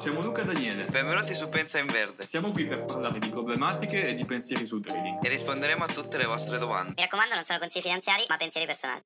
siamo Luca e Daniele. Benvenuti su Pensa in Verde Siamo qui per parlare di problematiche e di pensieri sul trading. e risponderemo a tutte le vostre domande. Mi raccomando, non sono consigli finanziari, ma pensieri personali.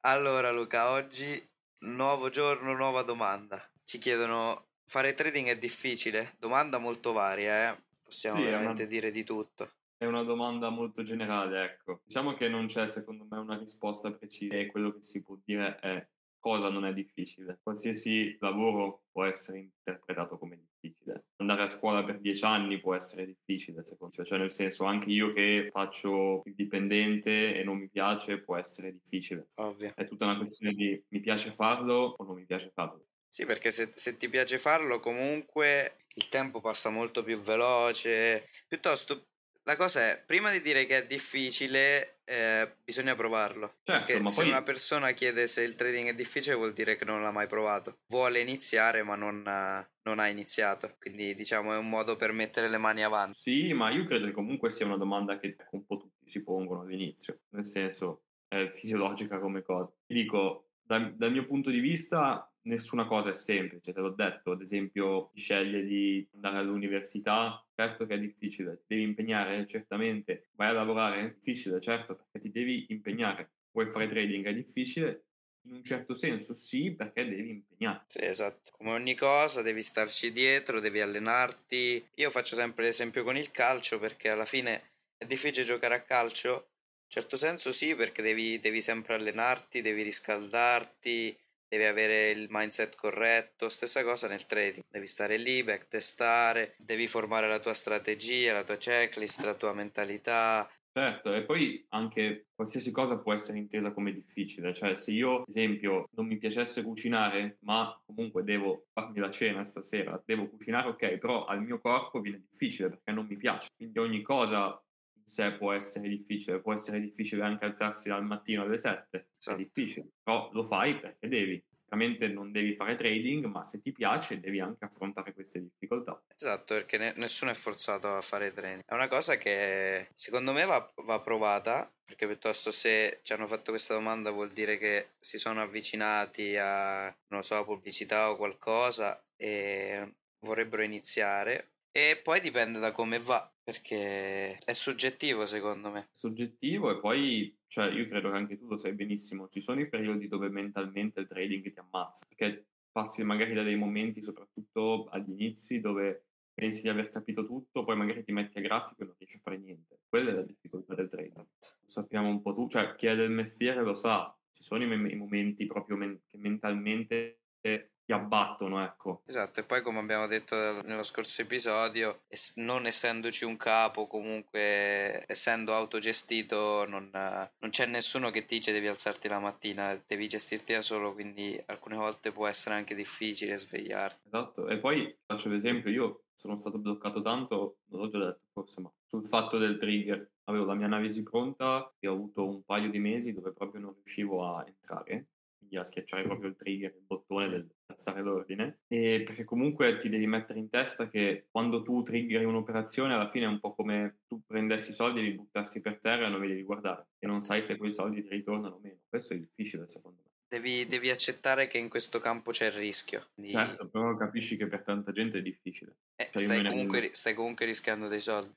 Allora Luca, oggi nuovo giorno, nuova domanda. Ci chiedono, fare trading è difficile? Domanda molto varia, eh? Possiamo Sì, veramente una- dire di tutto. È una domanda molto generale, ecco. Diciamo che non c'è secondo me una risposta precisa e quello che si può dire è cosa non è difficile. Qualsiasi lavoro può essere interpretato come difficile. Andare a scuola per dieci anni può essere difficile, secondo me. Cioè, nel senso, anche io che faccio il dipendente e non mi piace può essere difficile. Ovvio. È tutta una questione di mi piace farlo o non mi piace farlo. Sì, perché se, se ti piace farlo comunque il tempo passa molto più veloce. Piuttosto, la cosa è, prima di dire che è difficile, eh, bisogna provarlo. Certo, Perché ma se poi una persona chiede se il trading è difficile vuol dire che non l'ha mai provato. Vuole iniziare ma non, ha- non ha iniziato. Quindi diciamo è un modo per mettere le mani avanti. Sì, ma io credo che comunque sia una domanda che un po' tutti si pongono all'inizio, nel senso è fisiologica come cosa. Ti dico, dal, dal mio punto di vista, nessuna cosa è semplice, te l'ho detto, ad esempio, chi di andare all'università, certo che è difficile, ti devi impegnare, certamente, vai a lavorare, è difficile, certo, perché ti devi impegnare, vuoi fare trading, è difficile, in un certo senso sì, perché devi impegnare. Sì, esatto. Come ogni cosa devi starci dietro, devi allenarti. Io faccio sempre l'esempio con il calcio perché alla fine è difficile giocare a calcio. In certo senso sì, perché devi, devi sempre allenarti, devi riscaldarti, devi avere il mindset corretto. Stessa cosa nel trading. Devi stare lì, backtestare, devi formare la tua strategia, la tua checklist, la tua mentalità. Certo, e poi anche qualsiasi cosa può essere intesa come difficile, cioè se io, ad esempio, non mi piacesse cucinare, ma comunque devo farmi la cena stasera, devo cucinare, ok, però al mio corpo viene difficile perché non mi piace, quindi ogni cosa sé può essere difficile, può essere difficile anche alzarsi al mattino alle 7, è Esatto. difficile, però lo fai perché devi, chiaramente non devi fare trading, ma se ti piace devi anche affrontare queste difficoltà. Esatto, perché ne- nessuno è forzato a fare training. È una cosa che secondo me va, va provata, perché piuttosto se ci hanno fatto questa domanda vuol dire che si sono avvicinati a, non so, pubblicità o qualcosa e vorrebbero iniziare. E poi dipende da come va, perché è soggettivo secondo me. soggettivo e poi, cioè, io credo che anche tu lo sai benissimo, ci sono i periodi dove mentalmente il trading ti ammazza, perché passi magari da dei momenti, soprattutto agli inizi, dove pensi di aver capito tutto, poi magari ti metti a grafico e non riesci a fare niente. Quella è la difficoltà del trading. Lo sappiamo un po' tu, cioè chi è del mestiere lo sa, ci sono i, momenti proprio men- che mentalmente ti abbattono, ecco. Esatto, e poi come abbiamo detto nello scorso episodio, non essendoci un capo, comunque essendo autogestito, non, non c'è nessuno che ti dice devi alzarti la mattina, devi gestirti da solo, quindi alcune volte può essere anche difficile svegliarti. Esatto, e poi faccio l'esempio, io sono stato bloccato tanto, non l'ho già detto forse, ma sul fatto del trigger. Avevo la mia analisi pronta e ho avuto un paio di mesi dove proprio non riuscivo a entrare, a schiacciare proprio il trigger, il bottone del alzare l'ordine, e perché comunque ti devi mettere in testa che quando tu triggeri un'operazione alla fine è un po' come tu prendessi i soldi e li buttassi per terra e non li devi guardare, e non sai se quei soldi ti ritornano o meno. Questo è difficile secondo me. Devi, devi accettare che in questo campo c'è il rischio, quindi Certo, però capisci che per tanta gente è difficile. eh, cioè io stai, ne comunque, rendo- stai comunque rischiando dei soldi.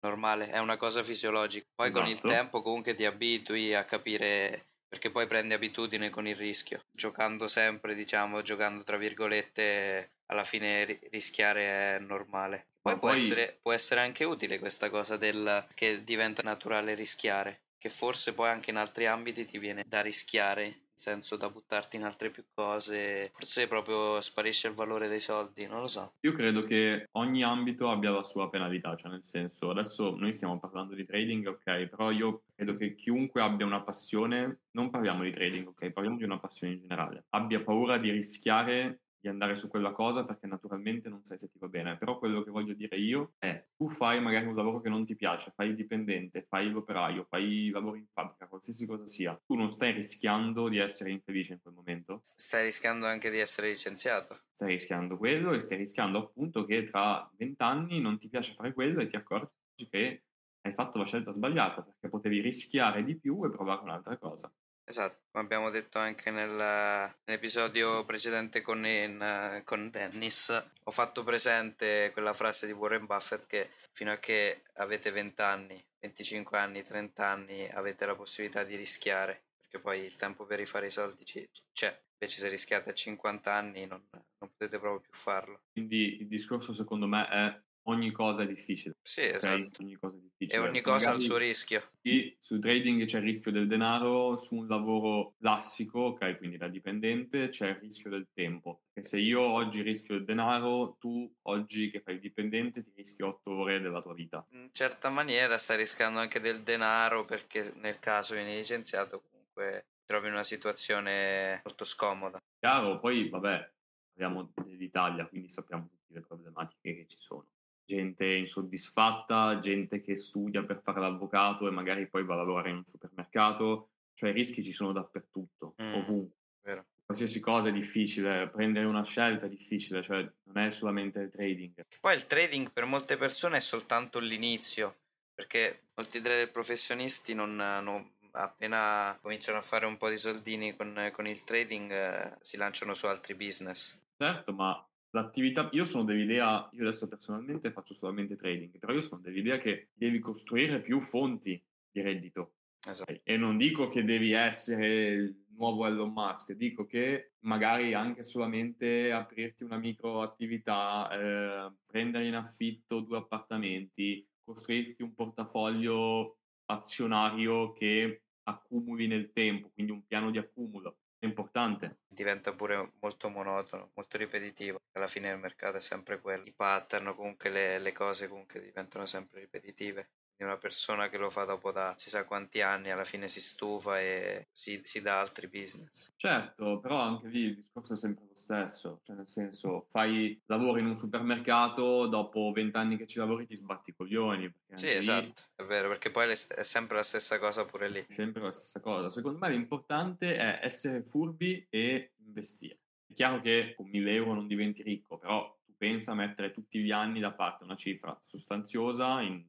Normale, è una cosa fisiologica. Poi con il Esatto. tempo comunque ti abitui a capire perché poi prendi abitudine con il rischio. Giocando sempre, diciamo, giocando tra virgolette, alla fine ri- rischiare è normale. Poi, può, poi- Essere, può essere anche utile questa cosa del che diventa naturale rischiare, che forse poi anche in altri ambiti ti viene da rischiare, senso da buttarti in altre più cose. Forse proprio sparisce il valore dei soldi, non lo so. Io credo che ogni ambito abbia la sua penalità, cioè nel senso, adesso noi stiamo parlando di trading, ok, però io credo che chiunque abbia una passione, non parliamo di trading, ok, parliamo di una passione in generale, abbia paura di rischiare di andare su quella cosa perché naturalmente non sai se ti va bene, però quello che voglio dire io è tu fai magari un lavoro che non ti piace, fai il dipendente, fai l'operaio, fai lavoro in fabbrica, qualsiasi cosa sia, tu non stai rischiando di essere infelice in quel momento, Stai rischiando anche di essere licenziato. stai rischiando quello e stai rischiando appunto che tra vent'anni non ti piace fare quello e ti accorgi che hai fatto la scelta sbagliata perché potevi rischiare di più e provare un'altra cosa. Esatto, come abbiamo detto anche nel, nell'episodio precedente con, in, con Dennis, ho fatto presente quella frase di Warren Buffett che fino a che avete 20 anni, 25 anni, 30 anni avete la possibilità di rischiare, perché poi il tempo per rifare i soldi c'è, invece se rischiate a 50 anni non, non potete proprio più farlo. Quindi il discorso secondo me è ogni cosa è difficile. Sì, esatto. Okay? Ogni cosa è difficile. E ogni cosa ha il suo rischio. Sì, sul trading c'è il rischio del denaro, su un lavoro classico, ok, quindi da dipendente, c'è il rischio del tempo. Perché se io oggi rischio il denaro, tu oggi che fai il dipendente ti rischi otto ore della tua vita. In certa maniera stai rischiando anche del denaro perché nel caso vieni licenziato comunque trovi in una situazione molto scomoda. Chiaro, poi vabbè, parliamo dell'Italia, quindi sappiamo tutte le problematiche che ci sono gente insoddisfatta, gente che studia per fare l'avvocato e magari poi va a lavorare in un supermercato, cioè i rischi ci sono dappertutto, mm, ovunque. Vero. Qualsiasi cosa è difficile, prendere una scelta è difficile, cioè non è solamente il trading. Poi il trading per molte persone è soltanto l'inizio, perché molti trader professionisti non, non, appena cominciano a fare un po' di soldini con, con il trading eh, si lanciano su altri business. Certo, ma l'attività, io sono dell'idea, io adesso personalmente faccio solamente trading, però io sono dell'idea che devi costruire più fonti di reddito. Esatto. E non dico che devi essere il nuovo Elon Musk, dico che magari anche solamente aprirti una micro attività, eh, prendere in affitto due appartamenti, costruirti un portafoglio azionario che accumuli nel tempo, quindi un piano di accumulo importante. Diventa pure molto monotono, molto ripetitivo. Alla fine il mercato è sempre quello. I pattern, comunque le, le cose comunque diventano sempre ripetitive una persona che lo fa dopo da si sa quanti anni, alla fine si stufa e si, si dà altri business. Certo, però anche lì il discorso è sempre lo stesso, cioè nel senso fai lavori in un supermercato, dopo vent'anni che ci lavori ti sbatti i coglioni. Sì, esatto, è vero, perché poi è sempre la stessa cosa pure lì. Sempre la stessa cosa. Secondo me l'importante è essere furbi e investire. È chiaro che con 1000 euro non diventi ricco, però tu pensa a mettere tutti gli anni da parte una cifra sostanziosa in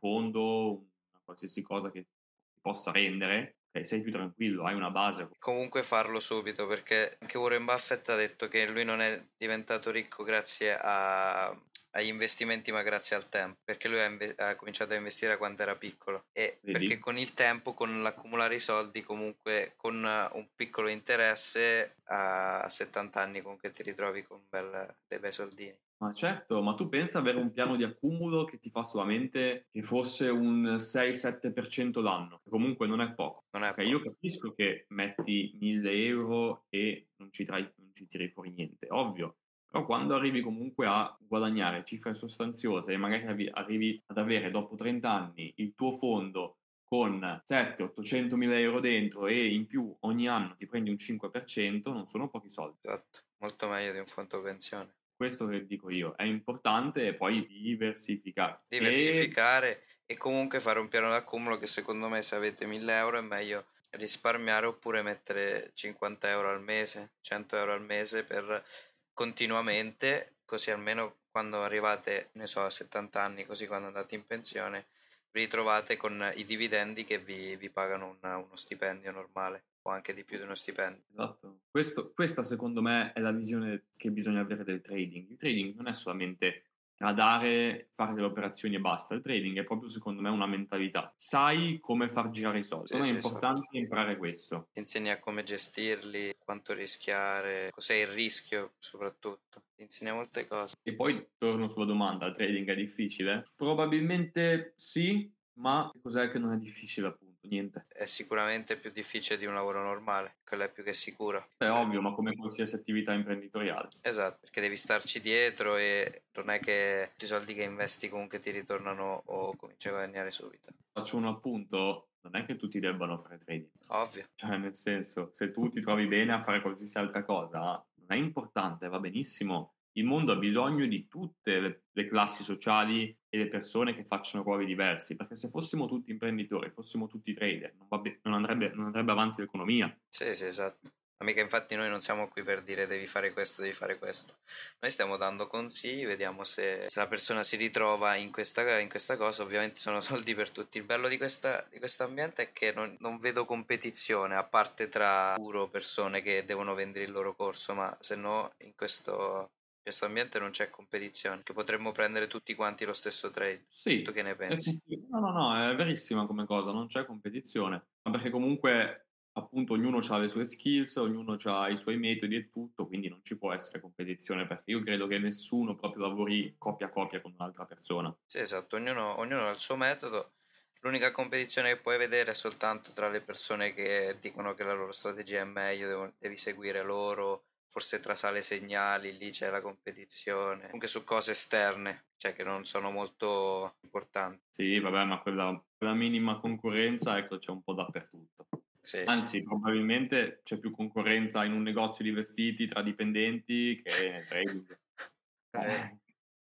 fondo, una qualsiasi cosa che ti possa rendere, okay, sei più tranquillo, hai una base. Comunque farlo subito perché anche Warren Buffett ha detto che lui non è diventato ricco grazie a, agli investimenti ma grazie al tempo perché lui ha, inve- ha cominciato a investire quando era piccolo e Vedi? perché con il tempo con l'accumulare i soldi comunque con un piccolo interesse a 70 anni comunque ti ritrovi con bel, dei bei soldini ma certo, ma tu pensa avere un piano di accumulo che ti fa solamente che fosse un 6-7% l'anno, che comunque non è poco. Non è okay, poco. Io capisco che metti 1000 euro e non ci, trai, non ci tiri fuori niente, ovvio. Però quando arrivi comunque a guadagnare cifre sostanziose e magari arrivi ad avere dopo 30 anni il tuo fondo con 7-800 mila euro dentro e in più ogni anno ti prendi un 5%, non sono pochi soldi. Esatto, molto meglio di un fondo pensione questo che dico io, è importante poi diversificare. Diversificare e... e comunque fare un piano d'accumulo che secondo me se avete 1000 euro è meglio risparmiare oppure mettere 50 euro al mese, 100 euro al mese per continuamente, così almeno quando arrivate, ne so, a 70 anni, così quando andate in pensione, vi ritrovate con i dividendi che vi, vi pagano una, uno stipendio normale o anche di più di uno stipendio. Esatto. Questo, questa secondo me è la visione che bisogna avere del trading. Il trading non è solamente tradare, fare delle operazioni e basta. Il trading è proprio secondo me una mentalità. Sai come far girare i soldi. Sì, sì, è importante esatto. imparare questo. Ti insegna come gestirli, quanto rischiare, cos'è il rischio soprattutto. Ti insegna molte cose. E poi torno sulla domanda, il trading è difficile? Probabilmente sì, ma cos'è che non è difficile appunto? Niente. È sicuramente più difficile di un lavoro normale, quello è più che sicuro. È ovvio, ma come qualsiasi attività imprenditoriale. Esatto, perché devi starci dietro e non è che i soldi che investi comunque ti ritornano o cominci a guadagnare subito. Faccio un appunto, non è che tutti debbano fare trading. Ovvio. Cioè, nel senso, se tu ti trovi bene a fare qualsiasi altra cosa, non è importante, va benissimo il mondo ha bisogno di tutte le, le, classi sociali e le persone che facciano ruoli diversi, perché se fossimo tutti imprenditori, fossimo tutti trader, non, be- non, andrebbe, non andrebbe, avanti l'economia. Sì, sì, esatto. Amica, infatti noi non siamo qui per dire devi fare questo, devi fare questo. Noi stiamo dando consigli, vediamo se, se la persona si ritrova in questa, in questa, cosa. Ovviamente sono soldi per tutti. Il bello di, di questo ambiente è che non, non, vedo competizione, a parte tra puro persone che devono vendere il loro corso, ma se no in questo, questo ambiente non c'è competizione, che potremmo prendere tutti quanti lo stesso trade. Sì. Tu che ne pensi? No, no, no, è verissima come cosa, non c'è competizione. Ma perché comunque appunto ognuno ha le sue skills, ognuno ha i suoi metodi e tutto, quindi non ci può essere competizione perché io credo che nessuno proprio lavori coppia a coppia con un'altra persona. Sì, esatto, ognuno, ognuno ha il suo metodo. L'unica competizione che puoi vedere è soltanto tra le persone che dicono che la loro strategia è meglio, devi seguire loro, forse tra sale segnali, lì c'è la competizione, anche su cose esterne, cioè che non sono molto importanti. Sì, vabbè, ma quella, quella minima concorrenza, ecco, c'è un po' dappertutto. Sì, Anzi, sì. probabilmente c'è più concorrenza in un negozio di vestiti tra dipendenti che nel trading. Eh,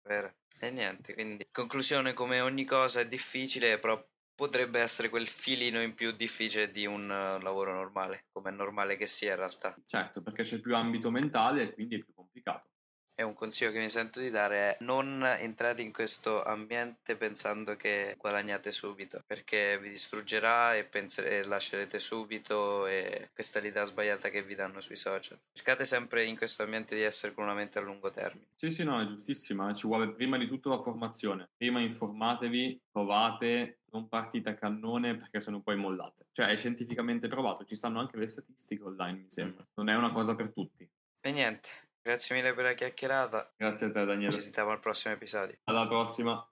vero. E niente, quindi conclusione come ogni cosa è difficile, però potrebbe essere quel filino in più difficile di un uh, lavoro normale, come è normale che sia in realtà. Certo, perché c'è più ambito mentale e quindi è più complicato. E un consiglio che mi sento di dare è non entrate in questo ambiente pensando che guadagnate subito, perché vi distruggerà e, pensere, e lascerete subito e questa è l'idea sbagliata che vi danno sui social. Cercate sempre in questo ambiente di essere con una mente a lungo termine. Sì, sì, no, è giustissima, ci vuole prima di tutto la formazione. Prima informatevi, provate, non partite a cannone perché se no poi mollate. Cioè è scientificamente provato, ci stanno anche le statistiche online, mi sembra. Non è una cosa per tutti. E niente, Grazie mille per la chiacchierata. Grazie a te, Daniele. Ci sentiamo al prossimo episodio. Alla prossima.